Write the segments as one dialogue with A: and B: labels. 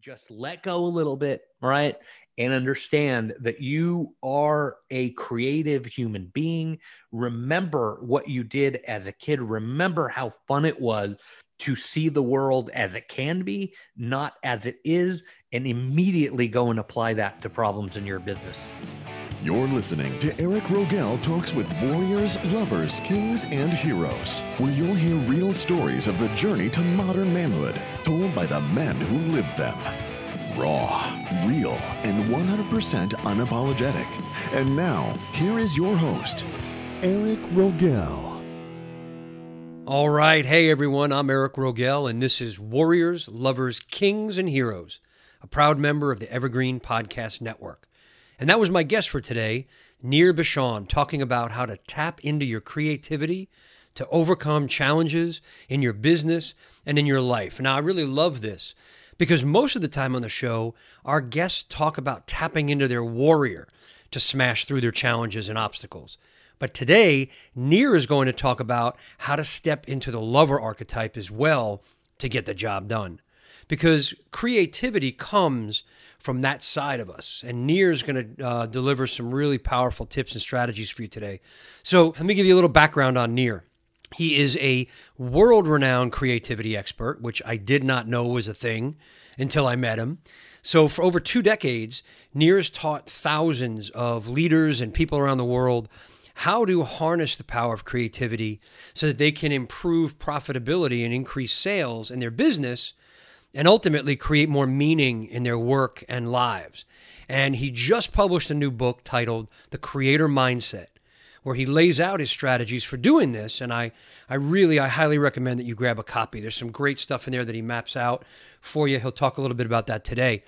A: just let go a little bit, right? And understand that you are a creative human being. Remember what you did as a kid. Remember how fun it was to see the world as it can be, not as it is, and immediately go and apply that to problems in your business.
B: You're listening to Eric Rogel Talks with Warriors, Lovers, Kings, and Heroes, where you'll hear real stories of the journey to modern manhood, told by the men who lived them. Raw, real, and 100% unapologetic. And now, here is your host, Eric Rogel.
C: All right. Hey, everyone. I'm Eric Rogel, and this is Warriors, Lovers, Kings, and Heroes, a proud member of the Evergreen Podcast Network. And that was my guest for today, Nir Bashan, talking about how to tap into your creativity to overcome challenges in your business and in your life. Now, I really love this because most of the time on the show, our guests talk about tapping into their warrior to smash through their challenges and obstacles. But today, Nir is going to talk about how to step into the lover archetype as well to get the job done. Because creativity comes from that side of us. And Nir is going to uh, deliver some really powerful tips and strategies for you today. So let me give you a little background on Nir. He is a world renowned creativity expert, which I did not know was a thing until I met him. So, for over two decades, has taught thousands of leaders and people around the world how to harness the power of creativity so that they can improve profitability and increase sales in their business and ultimately create more meaning in their work and lives. And he just published a new book titled The Creator Mindset, where he lays out his strategies for doing this. And I, I really, I highly recommend that you grab a copy. There's some great stuff in there that he maps out for you. He'll talk a little bit about that today.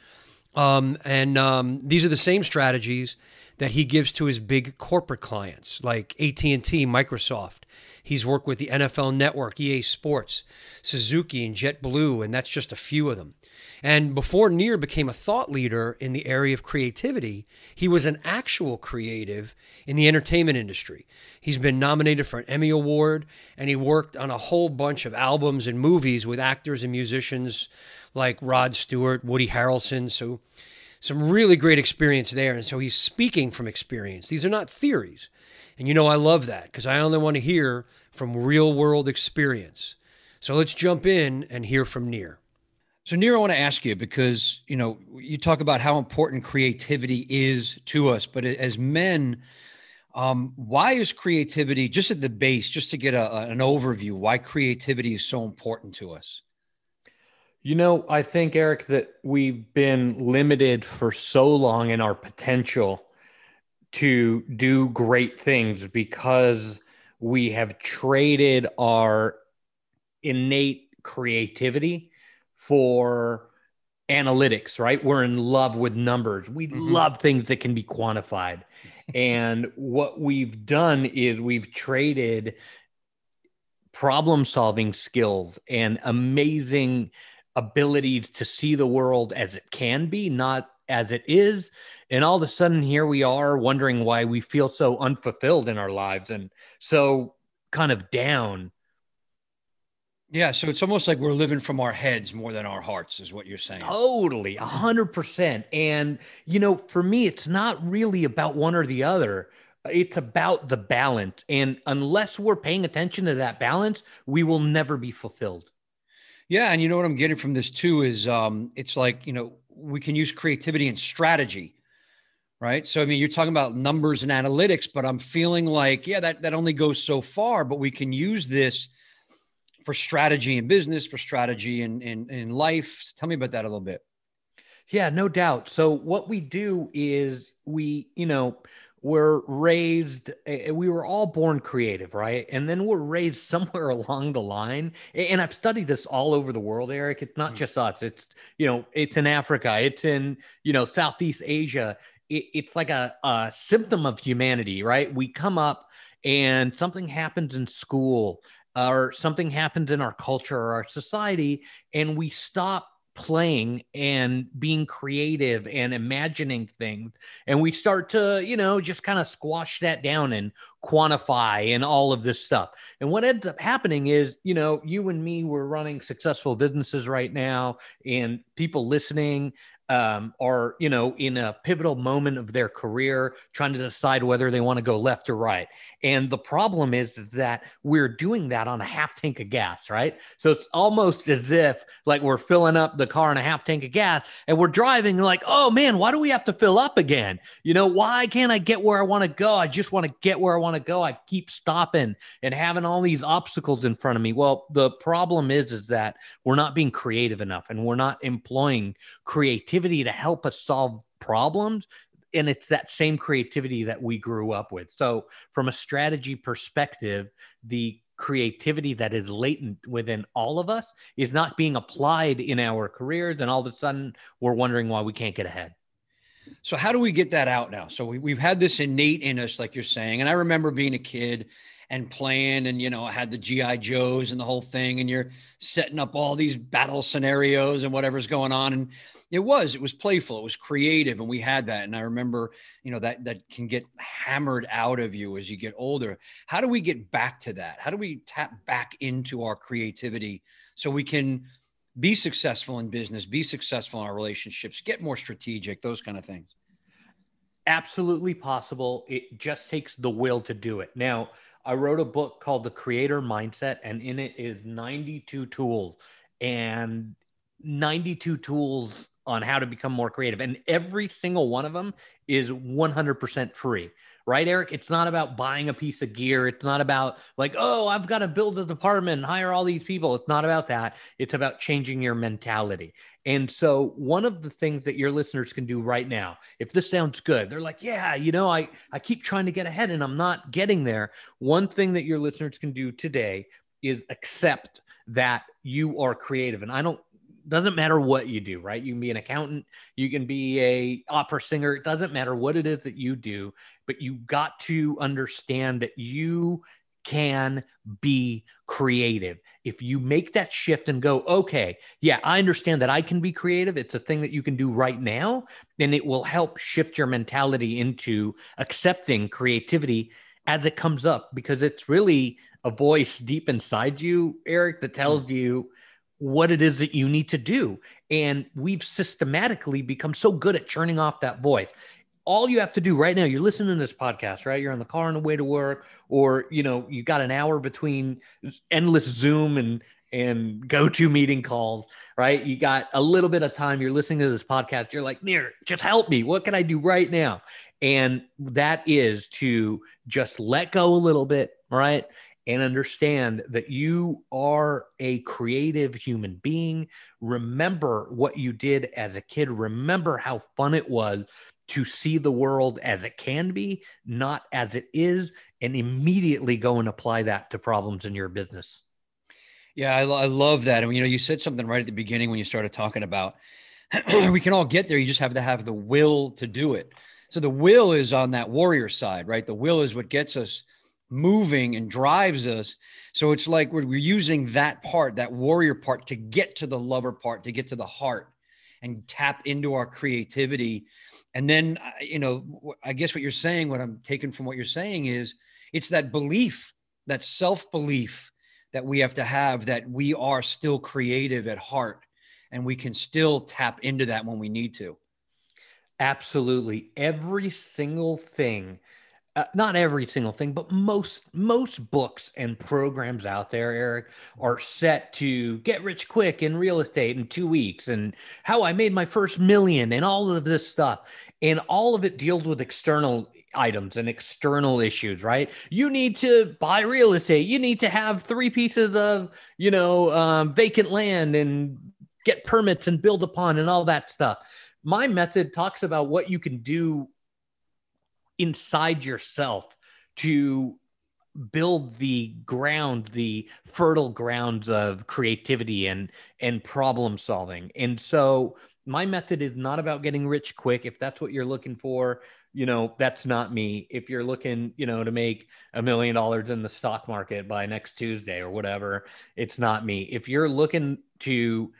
C: Um, and um, these are the same strategies that he gives to his big corporate clients like AT&T, Microsoft. He's worked with the NFL Network, EA Sports, Suzuki, and JetBlue, and that's just a few of them. And before Nir became a thought leader in the area of creativity, he was an actual creative in the entertainment industry. He's been nominated for an Emmy Award, and he worked on a whole bunch of albums and movies with actors and musicians like Rod Stewart, Woody Harrelson. So some really great experience there. And so he's speaking from experience. These are not theories. And you know, I love that because I only want to hear from real world experience. So let's jump in and hear from Nir. So, Nir, I want to ask you because, you know, you talk about how important creativity is to us, but as men, um, why is creativity just at the base, just to get a, an overview, why creativity is so important to us?
A: You know, I think, Eric, that we've been limited for so long in our potential to do great things because we have traded our innate creativity for analytics, right? We're in love with numbers. We mm-hmm. love things that can be quantified. and what we've done is we've traded problem solving skills and amazing abilities to see the world as it can be, not as it is. And all of a sudden, here we are wondering why we feel so unfulfilled in our lives and so kind of down.
C: Yeah. So it's almost like we're living from our heads more than our hearts, is what you're saying.
A: Totally. A hundred percent. And, you know, for me, it's not really about one or the other. It's about the balance. And unless we're paying attention to that balance, we will never be fulfilled.
C: Yeah, and you know what I'm getting from this too is um, it's like you know we can use creativity and strategy, right? So I mean, you're talking about numbers and analytics, but I'm feeling like yeah, that that only goes so far, but we can use this for strategy in business, for strategy in in, in life. Tell me about that a little bit.
A: Yeah, no doubt. So what we do is we, you know, were raised we were all born creative right? And then we're raised somewhere along the line and i've studied this all over the world eric. It's not mm. just us. It's you know it's in africa. It's in you know southeast asia. It's like a, a symptom of humanity right? We come up and something happens in school or something happens in our culture or our society and we stop playing and being creative and imagining things. And we start to you know just kind of squash that down and quantify and all of this stuff. And what ends up happening is you know you and me we're running successful businesses right now and people listening um, are you know in a pivotal moment of their career trying to decide whether they want to go left or right. And the problem is, is that we're doing that on a half tank of gas right? So it's almost as if like we're filling up the car in a half tank of gas and we're driving like oh man why do we have to fill up again? You know why can't i get where i want to go? I just want to get where i want to go. I keep stopping and having all these obstacles in front of me. Well the problem is is that we're not being creative enough and we're not employing creativity creativity to help us solve problems and it's that same creativity that we grew up with. So, from a strategy perspective, the creativity that is latent within all of us is not being applied in our careers, and all of a sudden we're wondering why we can't get ahead.
C: So, how do we get that out now? So, we, we've had this innate in us, like you're saying. And I remember being a kid and playing and you know had the gi joes and the whole thing and you're setting up all these battle scenarios and whatever's going on and it was it was playful it was creative and we had that and i remember you know that that can get hammered out of you as you get older. How do we get back to that? How do we tap back into our creativity so we can be successful in business be successful in our relationships get more strategic those kind of things?
A: Absolutely possible. It just takes the will to do it. Now I wrote a book called The Creator Mindset, and in it is 92 tools and 92 tools on how to become more creative. And every single one of them is 100% free right, Eric? It's not about buying a piece of gear. It's not about like, oh, I've got to build a department and hire all these people. It's not about that. It's about changing your mentality. And so, one of the things that your listeners can do right now, if this sounds good, they're like, yeah, you know, I, I keep trying to get ahead and I'm not getting there. One thing that your listeners can do today is accept that you are creative. And I don't doesn't matter what you do, right? You can be an accountant, you can be a opera singer. It doesn't matter what it is that you do, but you got to understand that you can be creative. If you make that shift and go, okay, yeah, I understand that I can be creative. It's a thing that you can do right now, then it will help shift your mentality into accepting creativity as it comes up because it's really a voice deep inside you, Eric, that tells mm. you what it is that you need to do. And we've systematically become so good at churning off that voice. All you have to do right now, you're listening to this podcast, right? You're in the car on the way to work, or you know, you got an hour between endless Zoom and and GoToMeeting calls, right? You got a little bit of time. You're listening to this podcast. You're like, Nir, just help me. What can I do right now? And that is to just let go a little bit, right? And understand that you are a creative human being. Remember what you did as a kid. Remember how fun it was to see the world as it can be, not as it is, and immediately go and apply that to problems in your business.
C: Yeah, I, I love that. And you know, you said something right at the beginning when you started talking about we can all get there. You just have to have the will to do it. So the will is on that warrior side, right? The will is what gets us moving and drives us. So it's like we're, using that part, that warrior part, to get to the lover part, to get to the heart and tap into our creativity. And then, uh, you know, I guess what you're saying, what I'm taking from what you're saying is it's that belief, that self belief that we have to have that we are still creative at heart and we can still tap into that when we need to.
A: Absolutely. Every single thing uh, not every single thing, but most most books and programs out there, Eric, are set to get rich quick in real estate in two weeks, and how I made my first million, and all of this stuff, and all of it deals with external items and external issues, right? You need to buy real estate. You need to have three pieces of you know um, vacant land and get permits and build upon and all that stuff. My method talks about what you can do inside yourself to build the ground the fertile grounds of creativity and and problem solving. And so my method is not about getting rich quick. If that's what you're looking for you know that's not me. If you're looking you know to make a million dollars in the stock market by next tuesday or whatever it's not me. If you're looking to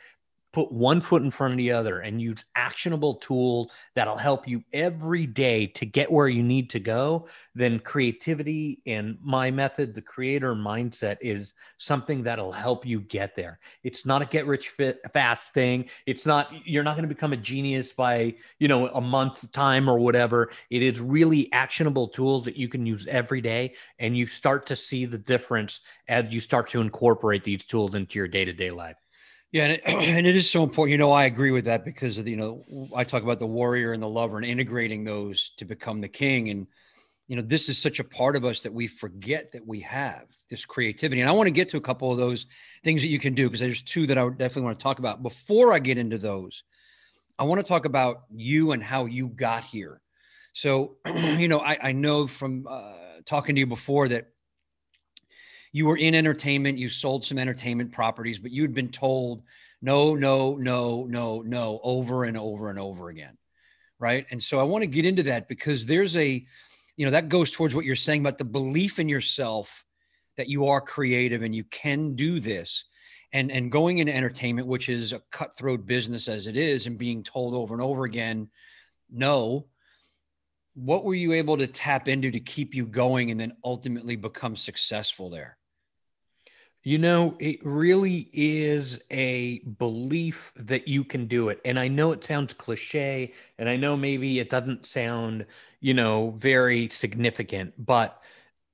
A: put one foot in front of the other and use actionable tools that'll help you every day to get where you need to go, then creativity and my method, the creator mindset, is something that'll help you get there. It's not a get rich fit fast thing. It's not, you're not going to become a genius by, you know, a month time or whatever. It is really actionable tools that you can use every day. And you start to see the difference as you start to incorporate these tools into your day to day life.
C: Yeah, and it, and it is so important. You know, I agree with that because of the, you know I talk about the warrior and the lover and integrating those to become the king. And you know, this is such a part of us that we forget that we have this creativity. And I want to get to a couple of those things that you can do because there's two that I would definitely want to talk about. Before I get into those, I want to talk about you and how you got here. So, you know, I, I know from uh, talking to you before that you were in entertainment, you sold some entertainment properties, but you'd been told no, no, no, no, no, over and over and over again. Right. And so I want to get into that because there's a, you know, that goes towards what you're saying about the belief in yourself that you are creative and you can do this. And, and going into entertainment, which is a cutthroat business as it is, and being told over and over again, no, what were you able to tap into to keep you going and then ultimately become successful there?
A: You know, it really is a belief that you can do it. And I know it sounds cliche, and I know maybe it doesn't sound, you know, very significant, but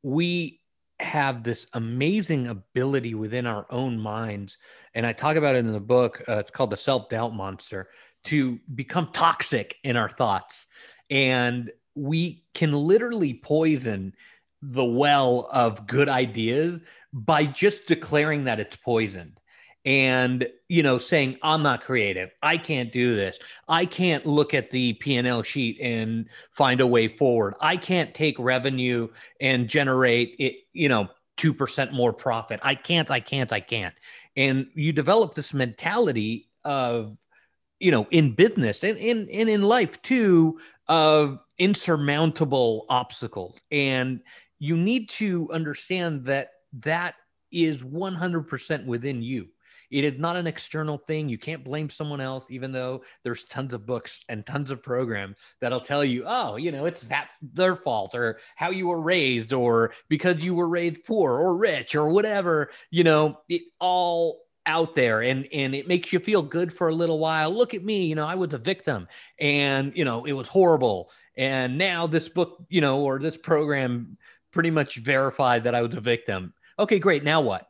A: we have this amazing ability within our own minds. And I talk about it in the book. Uh, it's called The Self Doubt Monster to become toxic in our thoughts. And we can literally poison the well of good ideas by just declaring that it's poisoned and you know saying i'm not creative. I can't do this. I can't look at the p&l sheet and find a way forward. I can't take revenue and generate it you know 2% more profit. I can't i can't i can't. And you develop this mentality of you know in business and in and in life too of insurmountable obstacles. And you need to understand that that is 100% within you. It is not an external thing. You can't blame someone else, even though there's tons of books and tons of programs that'll tell you, oh, you know, it's that their fault or how you were raised or because you were raised poor or rich or whatever. You know, it all out there and and it makes you feel good for a little while. Look at me, you know, I was a victim and you know, it was horrible. And now this book, you know, or this program pretty much verified that I was a victim. Okay, great. Now what?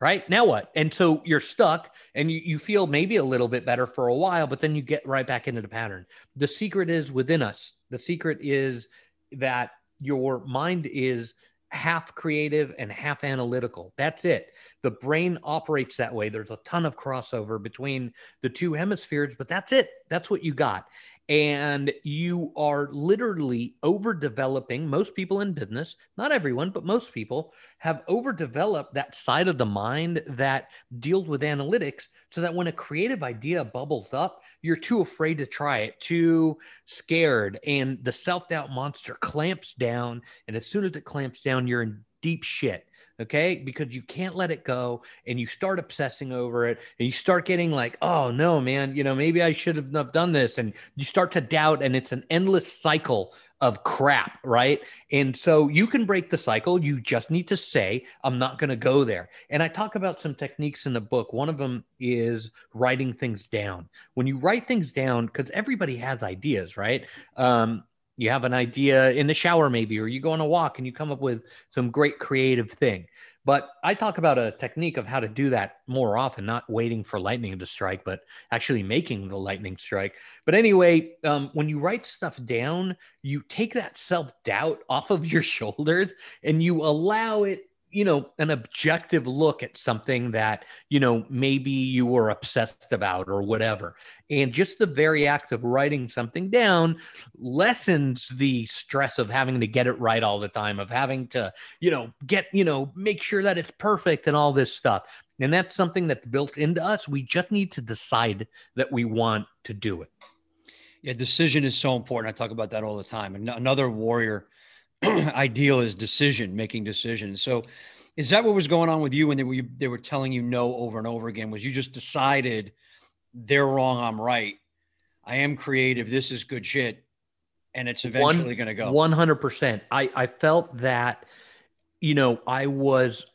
A: Right now what? And so you're stuck and you, you feel maybe a little bit better for a while, but then you get right back into the pattern. The secret is within us. The secret is that your mind is half creative and half analytical. That's it. The brain operates that way. There's a ton of crossover between the two hemispheres, but that's it. That's what you got and you are literally overdeveloping. Most people in business not everyone but most people have overdeveloped that side of the mind that deals with analytics so that when a creative idea bubbles up you're too afraid to try it too scared and the self-doubt monster clamps down and as soon as it clamps down you're in deep shit okay? Because you can't let it go and you start obsessing over it and you start getting like oh no man you know maybe i should have done this and you start to doubt and it's an endless cycle of crap right? And so you can break the cycle you just need to say i'm not going to go there. And i talk about some techniques in the book. One of them is writing things down. When you write things down because everybody has ideas right? Um, you have an idea in the shower maybe or you go on a walk and you come up with some great creative thing. But i talk about a technique of how to do that more often not waiting for lightning to strike but actually making the lightning strike. But anyway um, when you write stuff down you take that self-doubt off of your shoulders and you allow it you know an objective look at something that you know maybe you were obsessed about or whatever. And just the very act of writing something down lessens the stress of having to get it right all the time of having to you know get you know make sure that it's perfect and all this stuff. And that's something that's built into us. We just need to decide that we want to do it.
C: Yeah decision is so important. I talk about that all the time. And another warrior ideal is decision making decisions. So Is that what was going on with you when they were they were telling you no over and over again? Was you just decided they're wrong, I'm right. I am creative. This is good shit, and it's eventually going to go.
A: One hundred percent. I I felt that, you know, I was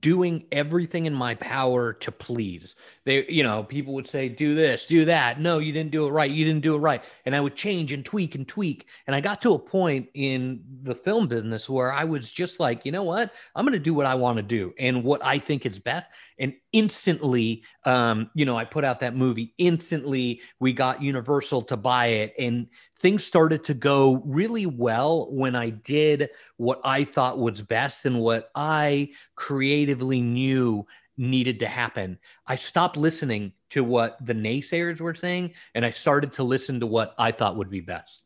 A: doing everything in my power to please. They, you know, people would say, do this, do that. No, you didn't do it right. You didn't do it right. And I would change and tweak and tweak. And I got to a point in the film business where I was just like, you know what? I'm going to do what I want to do and what I think is best. And instantly, um, you know, I put out that movie. Instantly, we got Universal to buy it. And things started to go really well when I did what I thought was best and what I creatively knew needed to happen. I stopped listening to what the naysayers were saying and I started to listen to what I thought would be best.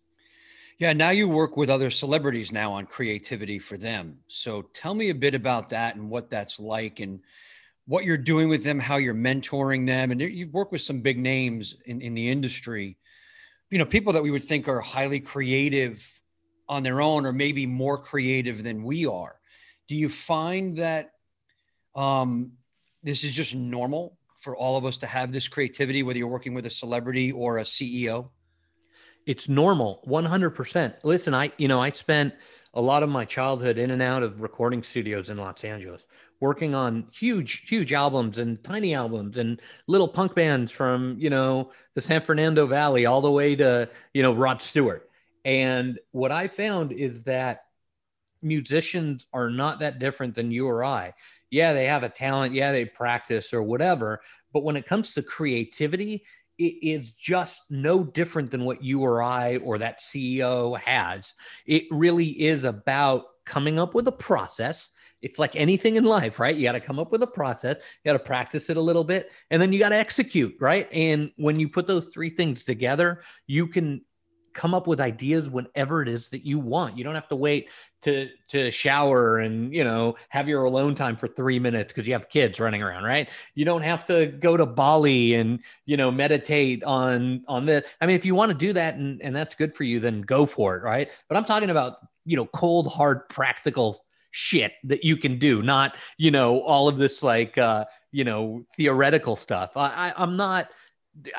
C: Yeah, now you work with other celebrities now on creativity for them. So tell me a bit about that and what that's like and what you're doing with them, how you're mentoring them. And you've worked with some big names in, in the industry you know, people that we would think are highly creative on their own or maybe more creative than we are. Do you find that um, this is just normal for all of us to have this creativity, whether you're working with a celebrity or a CEO?
A: It's normal, 100%. Listen, I, you know, I spent a lot of my childhood in and out of recording studios in Los Angeles working on huge, huge albums and tiny albums and little punk bands from, you know, the San Fernando Valley all the way to, you know, Rod Stewart. And what I found is that musicians are not that different than you or I. Yeah, they have a talent. Yeah, they practice or whatever. But when it comes to creativity, it is just no different than what you or I or that CEO has. It really is about coming up with a process it's like anything in life, right? You got to come up with a process, you got to practice it a little bit, and then you got to execute, right? And when you put those three things together, you can come up with ideas whenever it is that you want. You don't have to wait to to shower and you know have your alone time for three minutes because you have kids running around, right? You don't have to go to Bali and you know meditate on on this. I mean, if you want to do that and, and that's good for you, then go for it, right? But I'm talking about you know cold, hard, practical shit that you can do, not, you know, all of this like, uh, you know, theoretical stuff. I, I am not,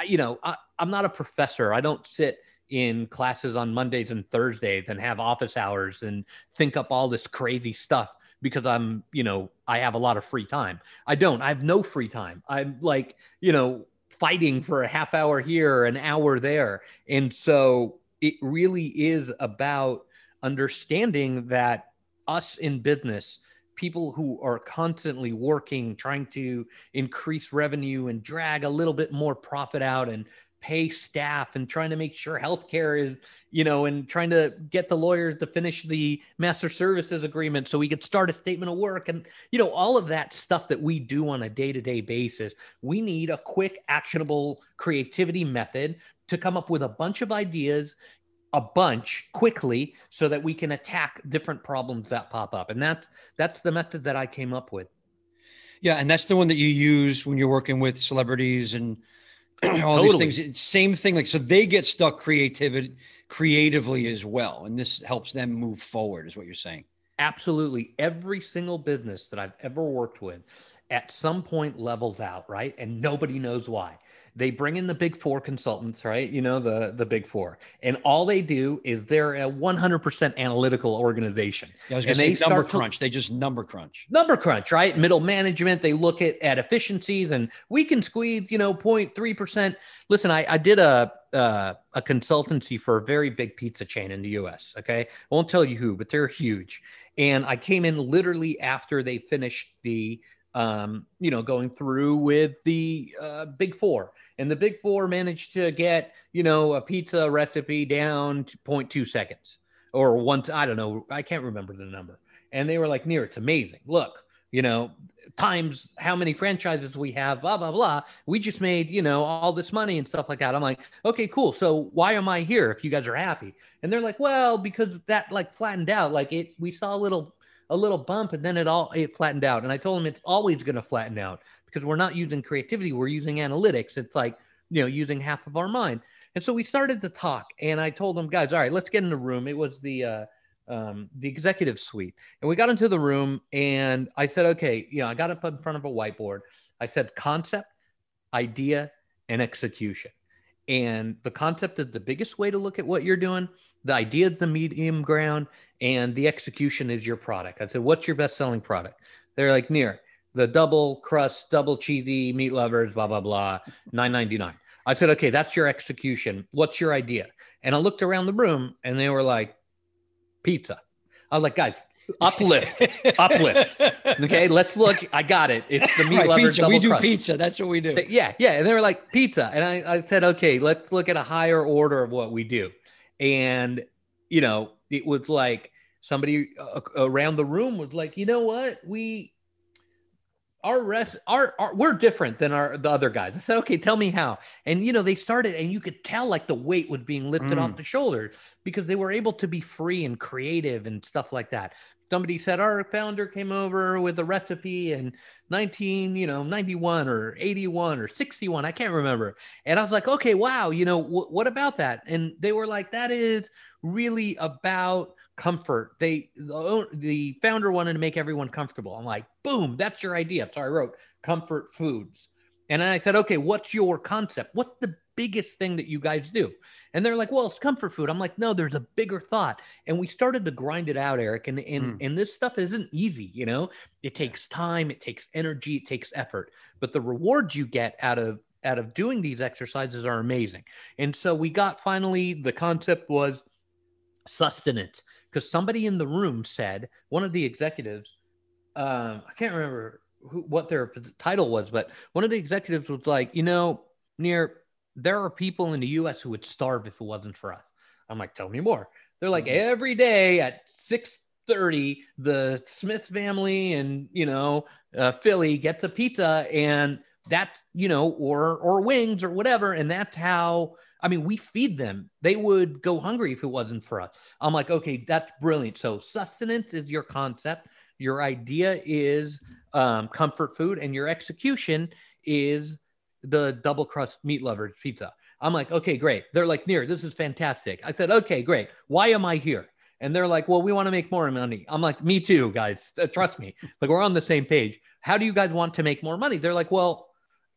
A: you know, I, I'm not a professor. I don't sit in classes on Mondays and Thursdays and have office hours and think up all this crazy stuff because I'm, you know, I have a lot of free time. I don't. I have no free time. I'm like, you know, fighting for a half hour here, an hour there. And so it really is about understanding that us in business, people who are constantly working, trying to increase revenue and drag a little bit more profit out and pay staff and trying to make sure healthcare is, you know, and trying to get the lawyers to finish the master services agreement so we could start a statement of work and, you know, all of that stuff that we do on a day to day basis. We need a quick, actionable creativity method to come up with a bunch of ideas a bunch quickly so that we can attack different problems that pop up. And that's that's the method that i came up with.
C: Yeah and that's the one that you use when you're working with celebrities and all totally. these things same thing like so they get stuck creativity creatively as well and this helps them move forward is what you're saying.
A: Absolutely. Every single business that i've ever worked with at some point levels out right? And nobody knows why they bring in the big four consultants right? You know the the big four. And all they do is they're a 100% analytical organization.
C: Yeah, I was and they say number crunch. To, they just number crunch.
A: Number crunch right? Middle management they look at at efficiencies and we can squeeze you know 0.3% listen i i did a uh, a consultancy for a very big pizza chain in the us okay? I won't tell you who but they're huge. And i came in literally after they finished the um, you know, going through with the uh, big four. And the big four managed to get, you know, a pizza recipe down to 0.2 seconds or one, I don't know, I can't remember the number. And they were like, Nir, it's amazing. Look, you know, times how many franchises we have, blah, blah, blah. We just made, you know, all this money and stuff like that. I'm like, okay, cool. So why am I here if you guys are happy? And they're like, well, because that like flattened out. Like it, we saw a little a little bump and then it all it flattened out. And I told him it's always going to flatten out because we're not using creativity, we're using analytics. It's like, you know, using half of our mind. And so we started to talk and I told him, guys, all right, let's get in the room. It was the uh um, the executive suite. And we got into the room and I said, okay, you know, I got up in front of a whiteboard. I said, concept, idea, and execution. And the concept is the biggest way to look at what you're doing. The idea is the medium ground, and the execution is your product. I said, what's your best selling product? They're like, Nir the double crust, double cheesy meat lovers, blah, blah, blah, 999. I said, okay, that's your execution. What's your idea? And I looked around the room and they were like, pizza. I was like, guys, uplift, uplift. Okay, let's look. I got it. It's the meat
C: right,
A: lover
C: pizza. We do
A: crust.
C: pizza. That's what we do.
A: Yeah, yeah. And they were like pizza, and I, I said, okay, let's look at a higher order of what we do. And you know, it was like somebody uh, around the room was like, you know what, we. Our rest, our, our, we're different than our the other guys. I said, okay, tell me how. And you know, they started, and you could tell like the weight was being lifted
C: Mm.
A: off the shoulders because they were able to be free and creative and stuff like that. Somebody said our founder came over with a recipe in 19, you know, 91 or 81 or 61. I can't remember. And I was like, okay, wow, you know, wh- what about that? And they were like, that is really about comfort. They, the, the founder wanted to make everyone comfortable. I'm like, boom, that's your idea. So I wrote comfort foods. And I said, okay, what's your concept? What's the biggest thing that you guys do? And they're like, well, it's comfort food. I'm like, no, there's a bigger thought. And we started to grind it out, Eric. And and,
C: Mm.
A: and this stuff isn't easy, you know. It takes time, it takes energy, it takes effort. But the rewards you get out of out of doing these exercises are amazing. And so we got finally the concept was sustenance because somebody in the room said one of the executives um, i can't remember who, what their title was but one of the executives was like you know Nir there are people in the us who would starve if it wasn't for us. I'm like tell me more. They're like
C: Mhm.
A: every day at 6.30 the smith family and you know uh, philly gets a pizza and that's you know or or wings or whatever. And that's how i mean we feed them. They would go hungry if it wasn't for us. I'm like okay that's brilliant. So sustenance is your concept. Your idea is um, comfort food and your execution is the double crust meat lovers pizza. I'm like okay great. They're like Nir this is fantastic. I said okay great. Why am i here? And they're like well we want to make more money. I'm like me too guys. Uh, trust me. Like we're on the same page. How do you guys want to make more money? They're like well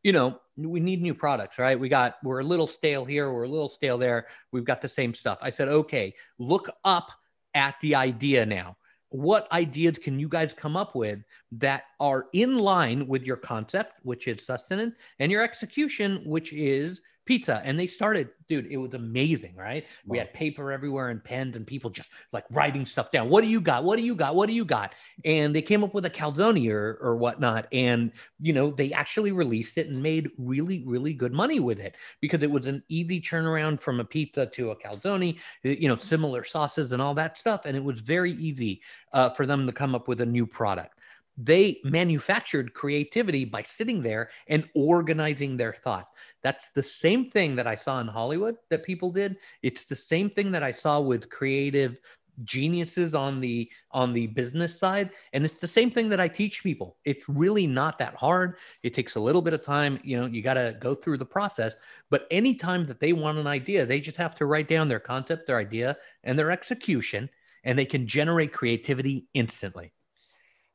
A: you know we need new products right? We got we're a little stale here we're a little stale there. We've got the same stuff. I said okay look up at the idea now what ideas can you guys come up with that are in line with your concept which is sustenance and your execution which is pizza and they started dude it was amazing right? We had paper everywhere and pens and people just like writing stuff down. What do you got? What do you got? What do you got? And they came up with a calzone or, or whatnot and you know they actually released it and made really really good money with it because it was an easy turnaround from a pizza to a calzone you know similar sauces and all that stuff and it was very easy uh, for them to come up with a new product. They manufactured creativity by sitting there and organizing their thought that's the same thing that i saw in hollywood that people did. It's the same thing that i saw with creative geniuses on the on the business side. And it's the same thing that i teach people. It's really not that hard. It takes a little bit of time. You know you got to go through the process. But anytime that they want an idea they just have to write down their concept their idea and their execution and they can generate creativity instantly.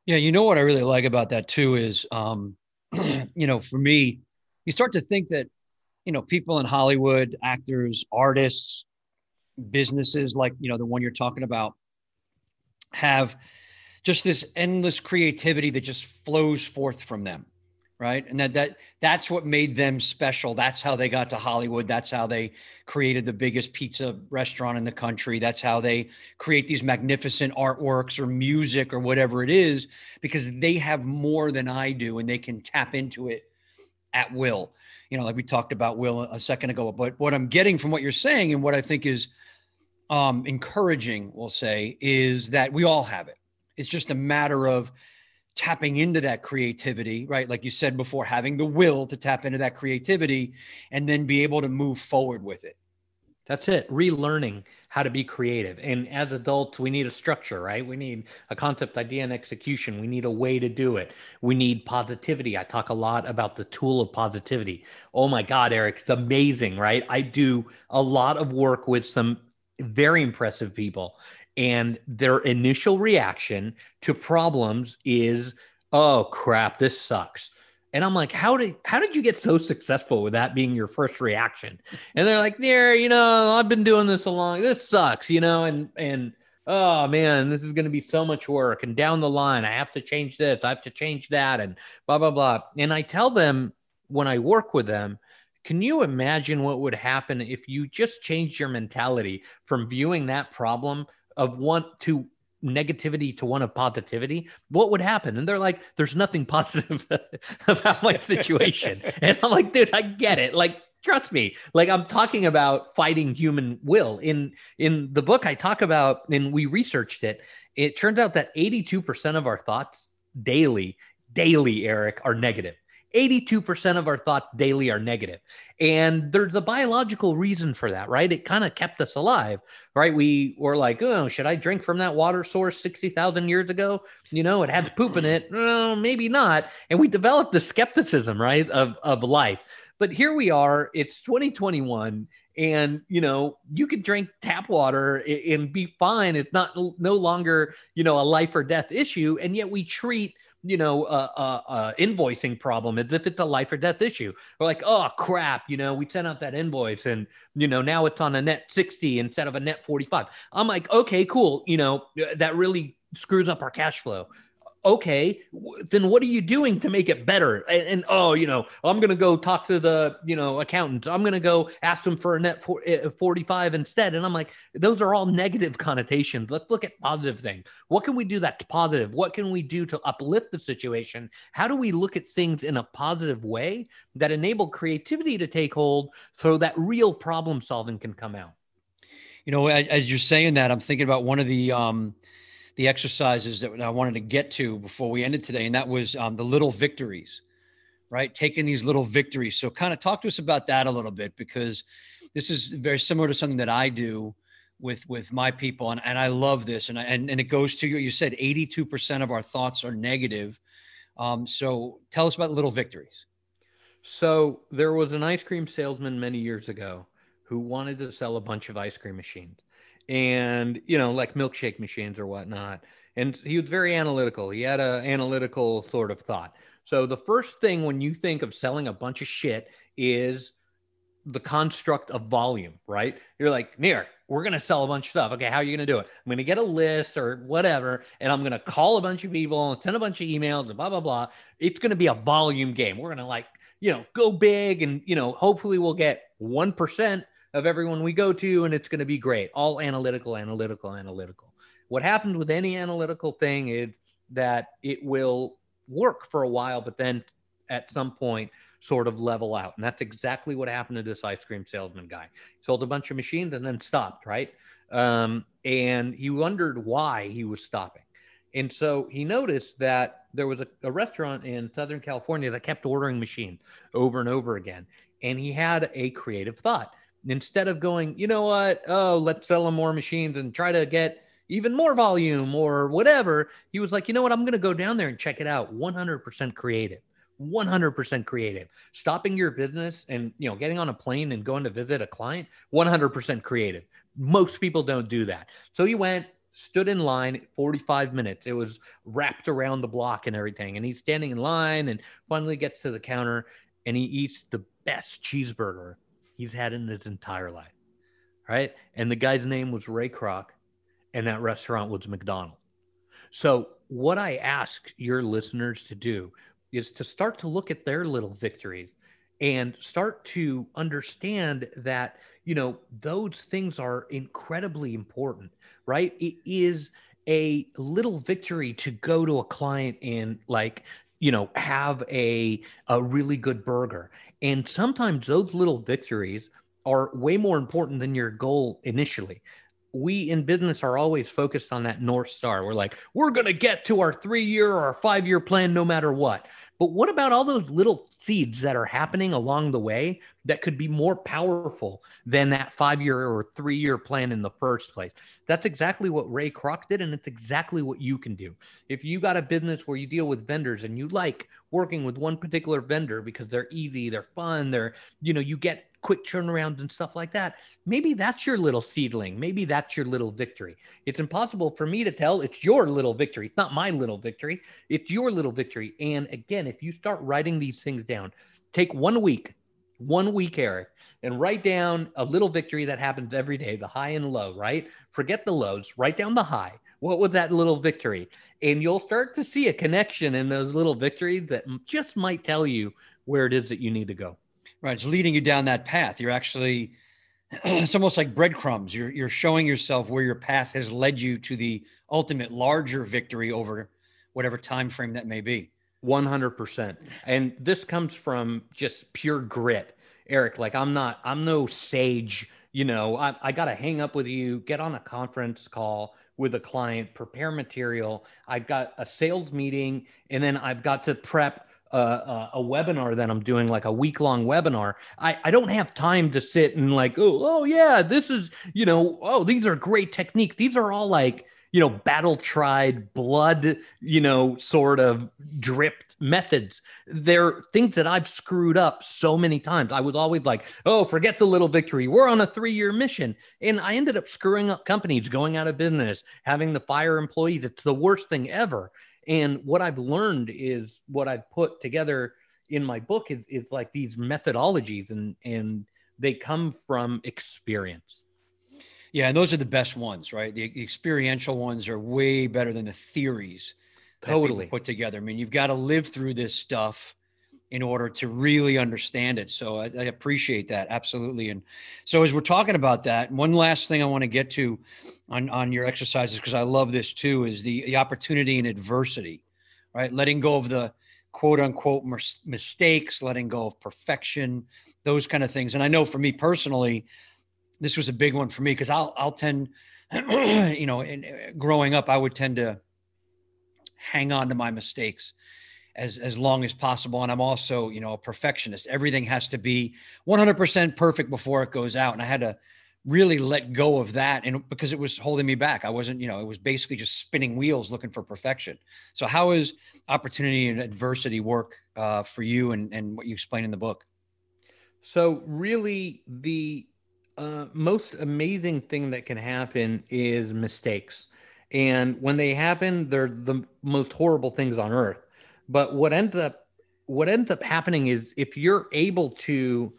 C: Yeah, you know what I really like about that too is, um, you know, for me, you start to think that, you know, people in Hollywood, actors, artists, businesses like, you know, the one you're talking about, have just this endless creativity that just flows forth from them. Right. And that that that's what made them special. That's how they got to Hollywood. That's how they created the biggest pizza restaurant in the country. That's how they create these magnificent artworks or music or whatever it is because they have more than I do and they can tap into it at will. You know, like we talked about Will a second ago. But what I'm getting from what you're saying and what I think is um, encouraging, we'll say, is that we all have it. It's just a matter of tapping into that creativity, right? Like you said before, having the will to tap into that creativity and then be able to move forward with it.
A: That's it. Relearning how to be creative. And as adults, we need a structure, right? We need a concept, idea, and execution. We need a way to do it. We need positivity. I talk a lot about the tool of positivity. Oh my God, Eric, it's amazing, right? I do a lot of work with some very impressive people. and their initial reaction to problems is, "Oh crap, this sucks." And I'm like, how did how did you get so successful with that being your first reaction? And they're like, yeah, you know, I've been doing this a long. This sucks, you know, and and oh man, this is going to be so much work. And down the line, I have to change this, I have to change that, and blah blah blah. And I tell them when I work with them, can you imagine what would happen if you just changed your mentality from viewing that problem of one to negativity to one of positivity, what would happen? And they're like, there's nothing positive about my situation. and I'm like, dude, I get it. Like, trust me. Like I'm talking about fighting human will. In in the book I talk about, and we researched it, it turns out that 82% of our thoughts daily, daily, Eric, are negative. 82% of our thoughts daily are negative. And there's a biological reason for that, right? It kind of kept us alive, right? We were like, oh, should I drink from that water source 60,000 years ago? You know, it had poop in it. Oh, maybe not. And we developed the skepticism, right, of, of life. But here we are, it's 2021 and you know you can drink tap water and be fine it's not no longer you know a life or death issue and yet we treat you know, a, a, invoicing problem as if it's a life or death issue. We're like, oh crap, you know, we sent out that invoice and you know now it's on a net 60 instead of a net 45. I'm like, okay, cool. You know, that really screws up our cash flow okay, then what are you doing to make it better? And, and oh, you know, I'm to go talk to the, you know, accountant. I'm to go ask them for a net for, uh, 45 instead. And I'm like, those are all negative connotations. Let's look at positive things. What can we do that's positive? What can we do to uplift the situation? How do we look at things in a positive way that enable creativity to take hold so that real problem solving can come out?
C: You know, as you're saying that, I'm thinking about one of the, um, the exercises that I wanted to get to before we ended today, and that was um, the little victories, right? Taking these little victories. So, kind of talk to us about that a little bit because this is very similar to something that I do with with my people, and, and I love this. And I, and and it goes to you. You said eighty two percent of our thoughts are negative. Um, so, tell us about little victories.
A: So, there was an ice cream salesman many years ago who wanted to sell a bunch of ice cream machines and you know like milkshake machines or whatnot. And he was very analytical. He had an analytical sort of thought. So the first thing when you think of selling a bunch of shit is the construct of volume right? You're like Nir we're going to sell a bunch of stuff. Okay how are you going to do it? I'm going to get a list or whatever and i'm going to call a bunch of people and send a bunch of emails and blah blah blah. It's going to be a volume game. We're going to like you know go big and you know hopefully we'll get 1% of everyone we go to, and it's going to be great. All analytical, analytical, analytical. What happened with any analytical thing is that it will work for a while, but then at some point sort of level out. And that's exactly what happened to this ice cream salesman guy. He sold a bunch of machines and then stopped, right? Um, and he wondered why he was stopping. And so he noticed that there was a, a, restaurant in Southern California that kept ordering machines over and over again. And he had a creative thought instead of going, you know what, oh, let's sell them more machines and try to get even more volume or whatever, he was like, you know what, I'm going to go down there and check it out. 100% creative. 100% creative. Stopping your business and you know getting on a plane and going to visit a client, 100% creative. Most people don't do that. So he went, stood in line 45 minutes. It was wrapped around the block and everything. And he's standing in line and finally gets to the counter and he eats the best cheeseburger he's had in his entire life. Right. And the guy's name was Ray Kroc, and that restaurant was McDonald. So, what I ask your listeners to do is to start to look at their little victories and start to understand that, you know, those things are incredibly important, right? It is a little victory to go to a client and like you know have a a really good burger and sometimes those little victories are way more important than your goal initially. We in business are always focused on that north star. We're like we're going to get to our 3 year or 5 year plan no matter what. But what about all those little seeds that are happening along the way that could be more powerful than that five year or three year plan in the first place? That's exactly what Ray Kroc did. And it's exactly what you can do. If you got a business where you deal with vendors and you like working with one particular vendor because they're easy, they're fun, they're, you know, you get quick turnarounds and stuff like that. Maybe that's your little seedling. Maybe that's your little victory. It's impossible for me to tell. It's your little victory. It's not my little victory. It's your little victory. And again, if you start writing these things down, take one week, one week, Eric, and write down a little victory that happens every day, the high and low, right? Forget the lows, write down the high. What was that little victory? And you'll start to see a connection in those little victories that just might tell you where it is that you need to go.
C: Right. It's leading you down that path. You're actually, it's almost like breadcrumbs. You're, you're showing yourself where your path has led you to the ultimate larger victory over whatever time frame that may be.
A: 100%. And this comes from just pure grit. Eric, like I'm not, I'm no sage, you know, I, I got to hang up with you, get on a conference call with a client, prepare material. I've got a sales meeting, and then I've got to prep a, a, a, webinar that I'm doing, like a week long webinar. I, I don't have time to sit and like, oh, oh yeah, this is, you know, oh, these are great techniques. These are all like, you know, battle tried, blood, you know, sort of dripped methods. They're things that I've screwed up so many times. I was always like, oh, forget the little victory. We're on a three year mission. And I ended up screwing up companies, going out of business, having to fire employees. It's the worst thing ever. And what I've learned is what I've put together in my book is, is like these methodologies and, and they come from experience.
C: Yeah, and those are the best ones, right? The, the experiential ones are way better than the theories
A: totally
C: put together. I mean, you've got to live through this stuff in order to really understand it. So I, I, appreciate that absolutely. And so as we're talking about that, one last thing I want to get to on on your exercises because I love this too is the the opportunity and adversity, right? Letting go of the quote unquote mistakes, letting go of perfection, those kind of things. And I know for me personally, this was a big one for me because I'll I'll tend, you know, in, uh, growing up, I would tend to hang on to my mistakes as as long as possible, and I'm also you know a perfectionist. Everything has to be 100% perfect before it goes out, and I had to really let go of that and because it was holding me back. I wasn't you know it was basically just spinning wheels looking for perfection. So how is opportunity and adversity work uh, for you and, and what you explain in the book?
A: So really the uh, most amazing thing that can happen is mistakes. And when they happen, they're the most horrible things on earth. But what ends up what ends up happening is if you're able to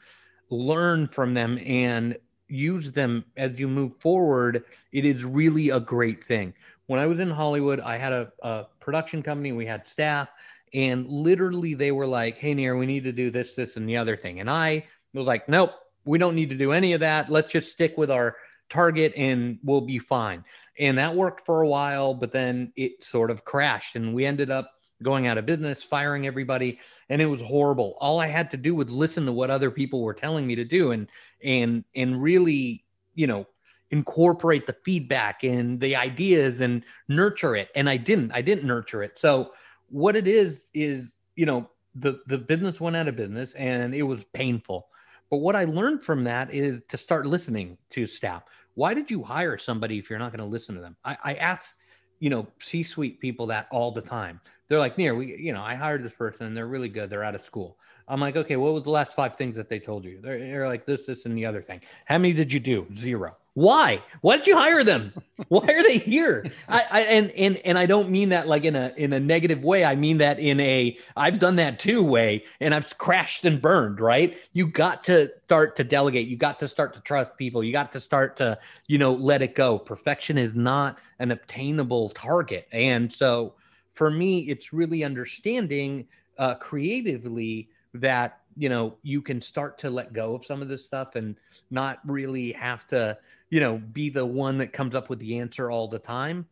A: learn from them and use them as you move forward, it is really a great thing. When I was in Hollywood, I had a, a production company, we had staff, and literally they were like, Hey, Nir, we need to do this, this, and the other thing. And I was like, Nope, we don't need to do any of that. Let's just stick with our target and we'll be fine. And that worked for a while, but then it sort of crashed and we ended up going out of business, firing everybody, and it was horrible. All I had to do was listen to what other people were telling me to do and and and really, you know, incorporate the feedback and the ideas and nurture it. And I didn't. I didn't nurture it. So what it is is, you know, the the business went out of business and it was painful but what I learned from that is to start listening to staff. Why did you hire somebody if you're not going to listen to them? I, I ask, you know, C-suite people that all the time. They're like, Nir, we, you know, I hired this person and they're really good. They're out of school. I'm like, okay, what was the last five things that they told you? They're, they're like this, this, and the other thing. How many did you do? Zero. Why? Why did you hire them? Why are they here? I, I, and and and I don't mean that like in a in a negative way. I mean that in a I've done that too way, and I've crashed and burned. Right? You got to start to delegate. You got to start to trust people. You got to start to you know let it go. Perfection is not an obtainable target, and so for me, it's really understanding uh, creatively that you know you can start to let go of some of this stuff and not really have to you know, be the one that comes up with the answer all the time.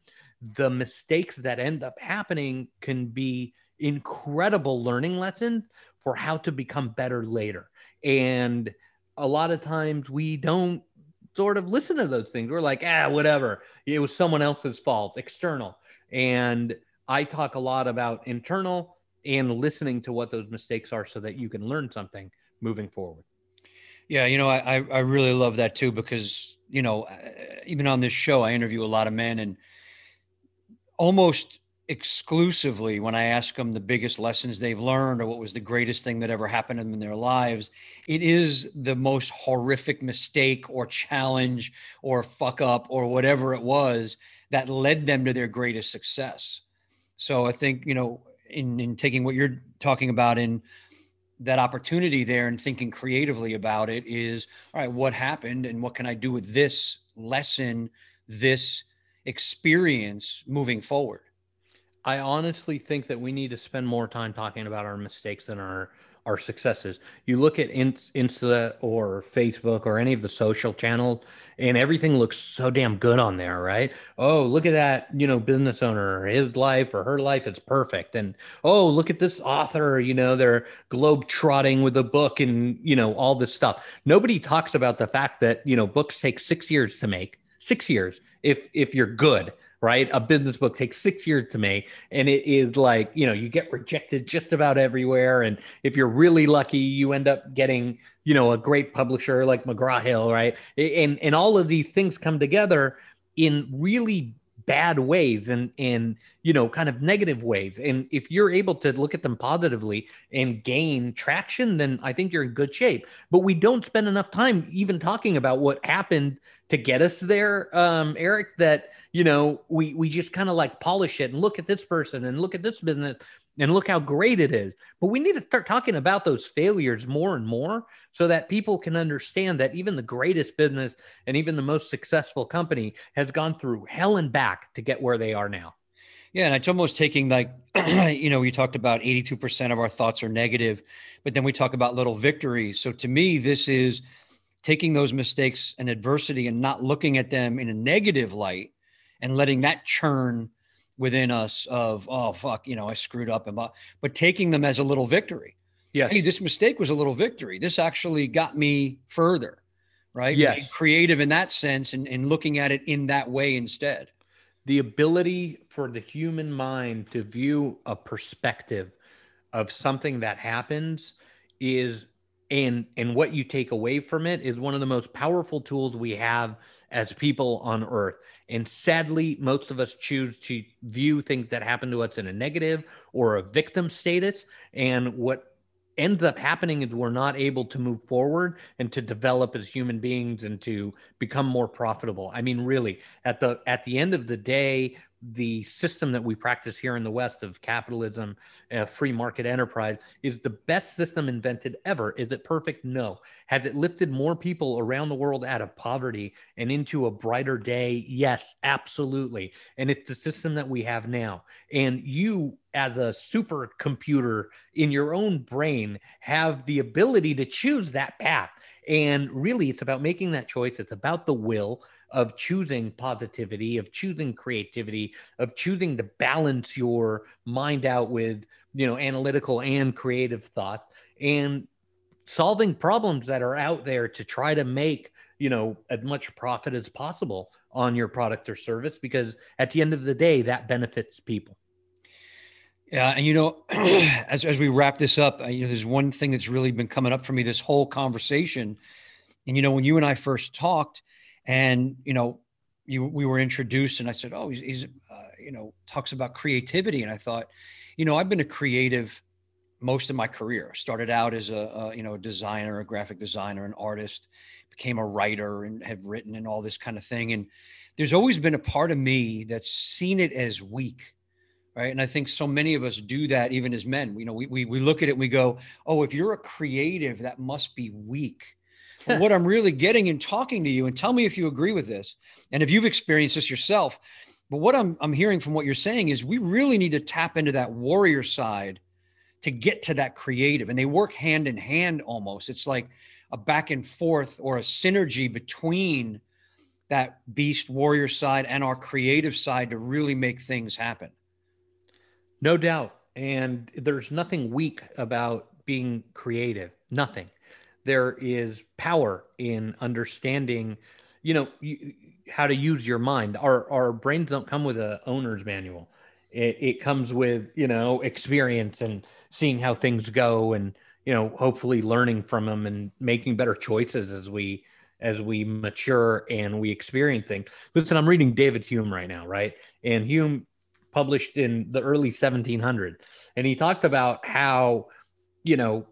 A: The mistakes that end up happening can be incredible learning lessons for how to become better later. And a lot of times we don't sort of listen to those things. We're like, ah, whatever. It was someone else's fault, external. And I talk a lot about internal and listening to what those mistakes are so that you can learn something moving forward.
C: Yeah, you know, I I really love that too because you know, uh, even on this show, I interview a lot of men, and almost exclusively when I ask them the biggest lessons they've learned or what was the greatest thing that ever happened to them in their lives, it is the most horrific mistake or challenge or fuck up or whatever it was that led them to their greatest success. So I think, you know, in, in taking what you're talking about in that opportunity there and thinking creatively about it is all right, what happened and what can I do with this lesson, this experience moving forward?
A: I honestly think that we need to spend more time talking about our mistakes than our our successes. You look at Insta or Facebook or any of the social channels, and everything looks so damn good on there, right? Oh, look at that, you know, business owner, his life or her life is perfect. And oh, look at this author, you know, they're globe trotting with a book and, you know, all this stuff. Nobody talks about the fact that, you know, books take six years to make, six years if if you're good right? A business book takes six years to make, and it is like you know you get rejected just about everywhere. And if you're really lucky, you end up getting you know a great publisher like McGraw Hill, right? And and all of these things come together in really bad ways and and you know kind of negative ways and if you're able to look at them positively and gain traction then i think you're in good shape but we don't spend enough time even talking about what happened to get us there um eric that you know, we we just kind of like polish it and look at this person and look at this business and look how great it is. But we need to start talking about those failures more and more so that people can understand that even the greatest business and even the most successful company has gone through hell and back to get where they are now.
C: Yeah, and it's almost taking like, you know, we talked about 82% of our thoughts are negative, but then we talk about little victories. So to me, this is taking those mistakes and adversity and not looking at them in a negative light, and letting that churn within us of oh fuck you know i screwed up and but taking them as a little victory. Yeah hey this mistake was a little victory. This actually got me further right? Yeah creative in that sense and, and looking at it in that way instead.
A: The ability for the human mind to view a perspective of something that happens is and and what you take away from it is one of the most powerful tools we have as people on earth and sadly, most of us choose to view things that happen to us in a negative or a victim status. And what ends up happening is we're not able to move forward and to develop as human beings and to become more profitable. I mean, really, at the at the end of the day, the system that we practice here in the West of capitalism, uh, free market enterprise, is the best system invented ever. Is it perfect? No. Has it lifted more people around the world out of poverty and into a brighter day? Yes, absolutely. And it's the system that we have now. And you, as a supercomputer in your own brain, have the ability to choose that path. And really, it's about making that choice. It's about the will of choosing positivity, of choosing creativity, of choosing to balance your mind out with, you know, analytical and creative thought and solving problems that are out there to try to make, you know, as much profit as possible on your product or service because at the end of the day that benefits people.
C: Yeah, and you know, as as we wrap this up, uh, you know, there's one thing that's really been coming up for me this whole conversation. And you know, when you and I first talked, and you know you we were introduced and i said oh he's, he's uh, you know talks about creativity. And i thought you know i've been a creative most of my career. Started out as a, a you know a designer a graphic designer an artist became a writer and have written and all this kind of thing. And there's always been a part of me that's seen it as weak right? And i think so many of us do that even as men. You know we, we, we look at it and we go oh if you're a creative that must be weak what I'm really getting in talking to you, and tell me if you agree with this, and if you've experienced this yourself. But what I'm, I'm hearing from what you're saying is we really need to tap into that warrior side to get to that creative. And they work hand in hand almost. It's like a back and forth or a synergy between that beast warrior side and our creative side to really make things happen.
A: No doubt. And there's nothing weak about being creative. Nothing there is power in understanding, you know, you, how to use your mind. Our our brains don't come with a owner's manual. It, it comes with you know experience and seeing how things go, and you know hopefully learning from them and making better choices as we as we mature and we experience things. Listen, I'm reading David Hume right now, right? And Hume published in the early 1700s. And he talked about how, you know,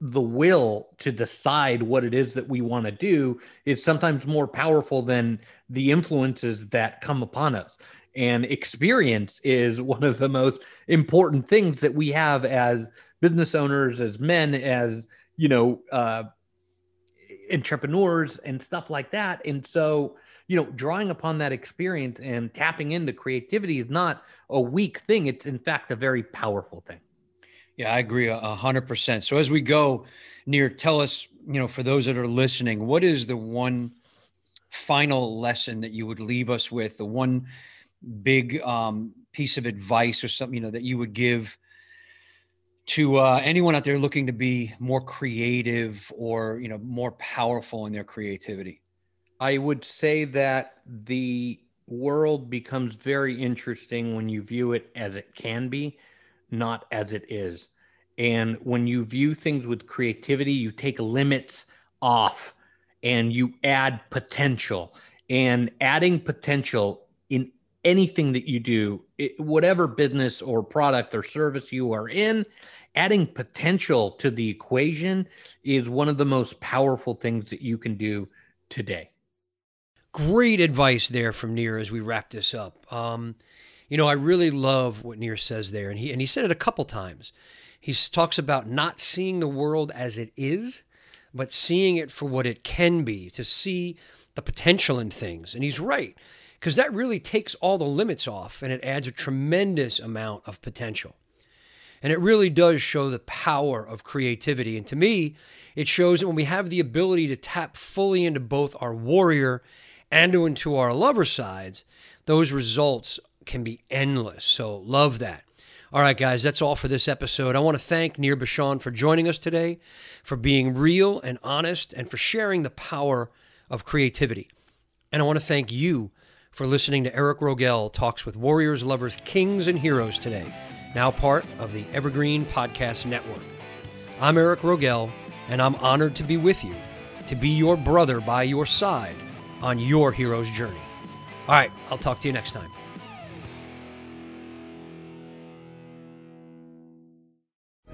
A: the will to decide what it is that we want to do is sometimes more powerful than the influences that come upon us. And experience is one of the most important things that we have as business owners, as men, as, you know, uh, entrepreneurs and stuff like that. And so, you know, drawing upon that experience and tapping into creativity is not a weak thing. It's in fact a very powerful thing.
C: Yeah, I agree a hundred percent. So as we go Nir, tell us, you know, for those that are listening, what is the one final lesson that you would leave us with? The one big um, piece of advice or something, you know, that you would give to uh, anyone out there looking to be more creative or, you know, more powerful in their creativity?
A: I would say that the world becomes very interesting when you view it as it can be, not as it is. And when you view things with creativity, you take limits off and you add potential. And adding potential in anything that you do, it, whatever business or product or service you are in, adding potential to the equation is one of the most powerful things that you can do today.
C: Great advice there from Nir as we wrap this up. Um, you know, I really love what Nir says there, and he and he said it a couple times. He talks about not seeing the world as it is, but seeing it for what it can be, to see the potential in things. And he's right, because that really takes all the limits off and it adds a tremendous amount of potential. And it really does show the power of creativity. And to me, it shows that when we have the ability to tap fully into both our warrior and into our lover sides, those results can be endless. So, love that. All right, guys, that's all for this episode. I want to thank Nir Bashan for joining us today, for being real and honest, and for sharing the power of creativity. And I want to thank you for listening to Eric Rogell Talks with Warriors, Lovers, Kings, and Heroes today, now part of the Evergreen Podcast Network. I'm Eric Rogell, and I'm honored to be with you, to be your brother by your side on your hero's journey. All right, I'll talk to you next time.